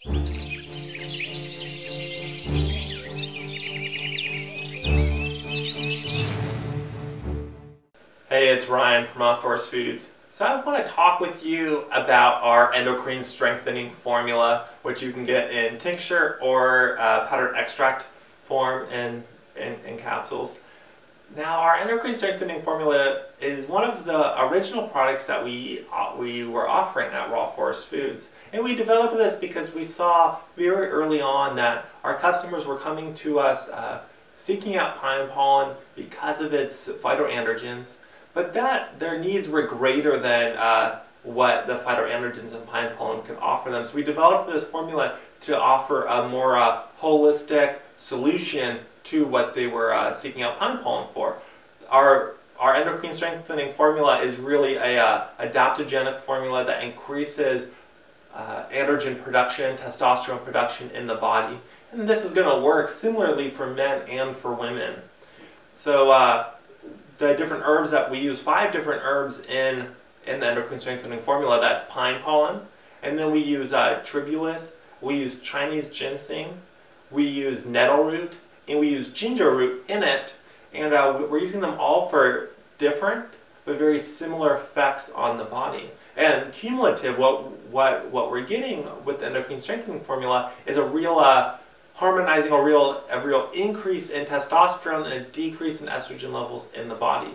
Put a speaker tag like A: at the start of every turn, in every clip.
A: Hey, it's Ryan from Raw Forest Foods. So I want to talk with you about our endocrine strengthening formula, which you can get in tincture or uh, powdered extract form in, in, in capsules. Now, our endocrine strengthening formula is one of the original products that we, uh, we were offering at Raw Forest Foods. And we developed this because we saw very early on that our customers were coming to us uh, seeking out pine pollen because of its phytoandrogens but that their needs were greater than uh, what the phytoandrogens in pine pollen could offer them. So we developed this formula to offer a more uh, holistic solution to what they were uh, seeking out pine pollen for. Our our endocrine strengthening formula is really a uh, adaptogenic formula that increases uh, androgen production, testosterone production in the body. And this is going to work similarly for men and for women. So uh, the different herbs that we use, five different herbs in, in the endocrine strengthening formula. That's pine pollen, and then we use uh, tribulus, we use Chinese ginseng, we use nettle root, and we use ginger root in it. And uh, we're using them all for different but very similar effects on the body. And cumulative, what, what, what we're getting with the endocrine strengthening formula is a real uh, harmonizing a real, a real increase in testosterone and a decrease in estrogen levels in the body.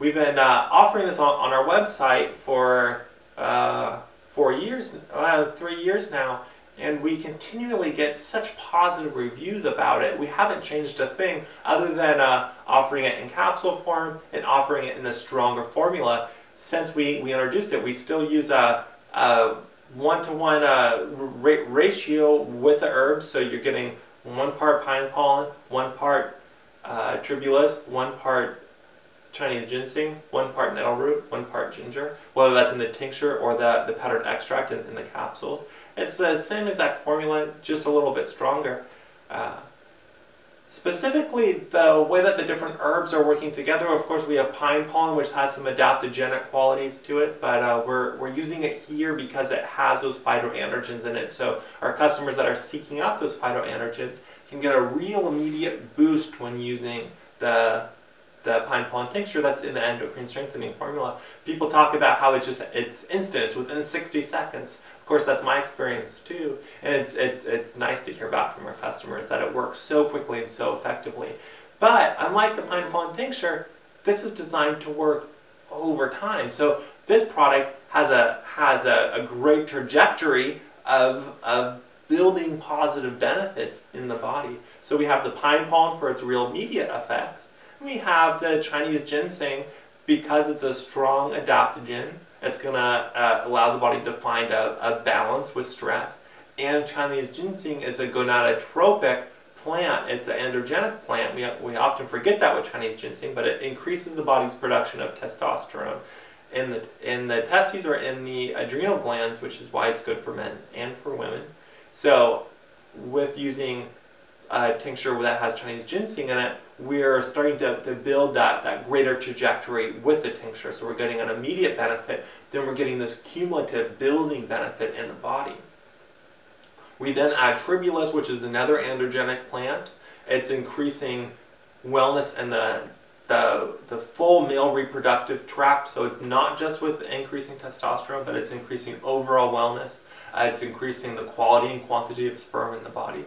A: We've been uh, offering this on, on, our website for uh, four years, uh, three years now, and we continually get such positive reviews about it. We haven't changed a thing other than uh, offering it in capsule form and offering it in a stronger formula. Since we, we introduced it, we still use a, a one-to-one uh, ra ratio with the herbs, so you're getting one part pine pollen, one part uh, tribulus, one part Chinese ginseng, one part nettle root, one part ginger, whether that's in the tincture or the, the powdered extract in, in the capsules. It's the same exact formula, just a little bit stronger. Uh, Specifically, the way that the different herbs are working together, of course, we have pine pollen, which has some adaptogenic qualities to it, but uh, we're, we're using it here because it has those phytoandrogens in it. So our customers that are seeking out those phytoandrogens can get a real immediate boost when using the the pine pollen tincture that's in the endocrine strengthening formula. People talk about how it's just it's instant, it's within 60 seconds course, that's my experience too. And it's, it's, it's nice to hear back from our customers that it works so quickly and so effectively. But unlike the pine pollen tincture, this is designed to work over time. So this product has a, has a, a great trajectory of, of building positive benefits in the body. So we have the pine pollen for its real immediate effects. We have the Chinese ginseng because it's a strong adaptogen it's going to uh, allow the body to find a, a, balance with stress. And Chinese ginseng is a gonadotropic plant. It's an androgenic plant. We, we often forget that with Chinese ginseng, but it increases the body's production of testosterone in the, in the testes or in the adrenal glands, which is why it's good for men and for women. So with using a tincture that has Chinese ginseng in it, we're starting to, to build that, that greater trajectory with the tincture. So we're getting an immediate benefit, then we're getting this cumulative building benefit in the body. We then add tribulus, which is another androgenic plant. It's increasing wellness in the, the, the full male reproductive tract. So it's not just with increasing testosterone, but it's increasing overall wellness. Uh, it's increasing the quality and quantity of sperm in the body.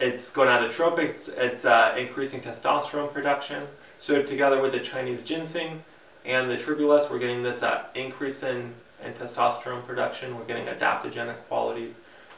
A: It's gonadotropic, it's, it's uh, increasing testosterone production. So together with the Chinese ginseng and the tribulus, we're getting this uh, increase in, in testosterone production. We're getting adaptogenic qualities.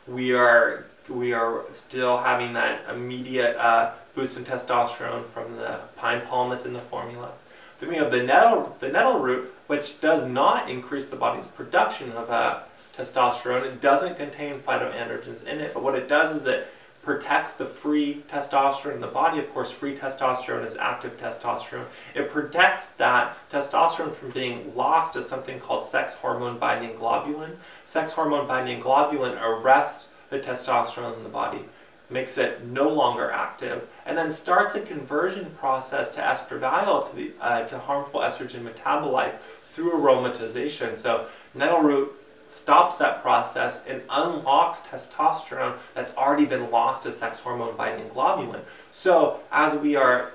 A: We are we are still having that immediate uh, boost in testosterone from the pine pollen that's in the formula. Then we have the nettle, the nettle root, which does not increase the body's production of uh, testosterone. It doesn't contain phytoandrogens in it, but what it does is it protects the free testosterone in the body. Of course, free testosterone is active testosterone. It protects that testosterone from being lost as something called sex hormone binding globulin. Sex hormone binding globulin arrests the testosterone in the body, makes it no longer active, and then starts a conversion process to estradiol, to, the, uh, to harmful estrogen metabolites through aromatization. So nettle root stops that process and unlocks testosterone that's already been lost as sex hormone binding globulin. So as we are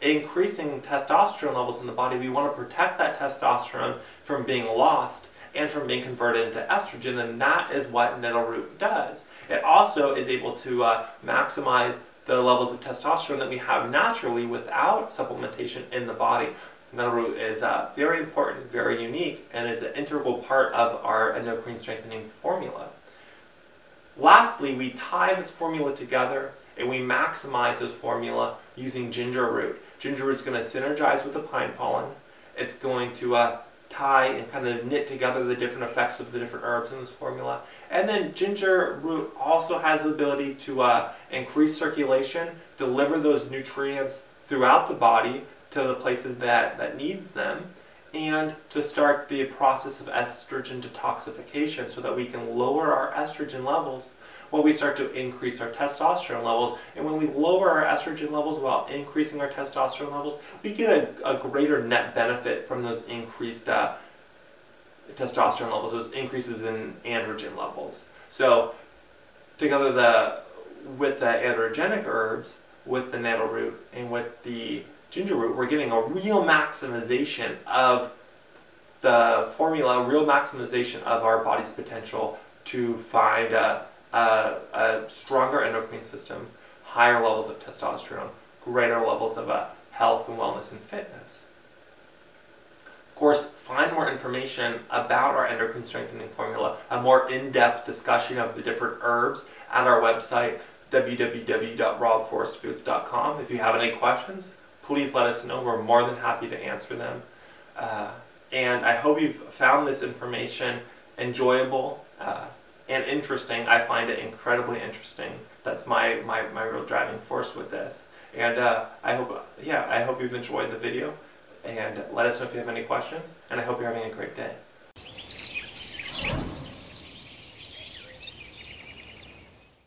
A: increasing testosterone levels in the body, we want to protect that testosterone from being lost and from being converted into estrogen, and that is what nettle root does. It also is able to uh, maximize the levels of testosterone that we have naturally without supplementation in the body. Nettle root is uh, very important, very unique, and is an integral part of our endocrine strengthening formula. Lastly, we tie this formula together and we maximize this formula using ginger root. Ginger root is going to synergize with the pine pollen. It's going to uh, tie and kind of knit together the different effects of the different herbs in this formula. And then ginger root also has the ability to uh, increase circulation, deliver those nutrients throughout the body to the places that, that needs them, and to start the process of estrogen detoxification so that we can lower our estrogen levels while we start to increase our testosterone levels. And when we lower our estrogen levels while increasing our testosterone levels, we get a, a greater net benefit from those increased uh, testosterone levels, those increases in androgen levels. So together the with the androgenic herbs, with the nettle root, and with the ginger root, we're getting a real maximization of the formula, real maximization of our body's potential to find a a, a stronger endocrine system, higher levels of testosterone, greater levels of uh, health and wellness and fitness. Of course, find more information about our endocrine strengthening formula, a more in-depth discussion of the different herbs at our website, www.rawforestfoods.com. If you have any questions, please let us know. We're more than happy to answer them. Uh, and I hope you've found this information enjoyable. Uh, and interesting. I find it incredibly interesting. That's my, my, my real driving force with this. And uh, I hope, yeah, I hope you've enjoyed the video. And let us know if you have any questions. And I hope you're having a great day.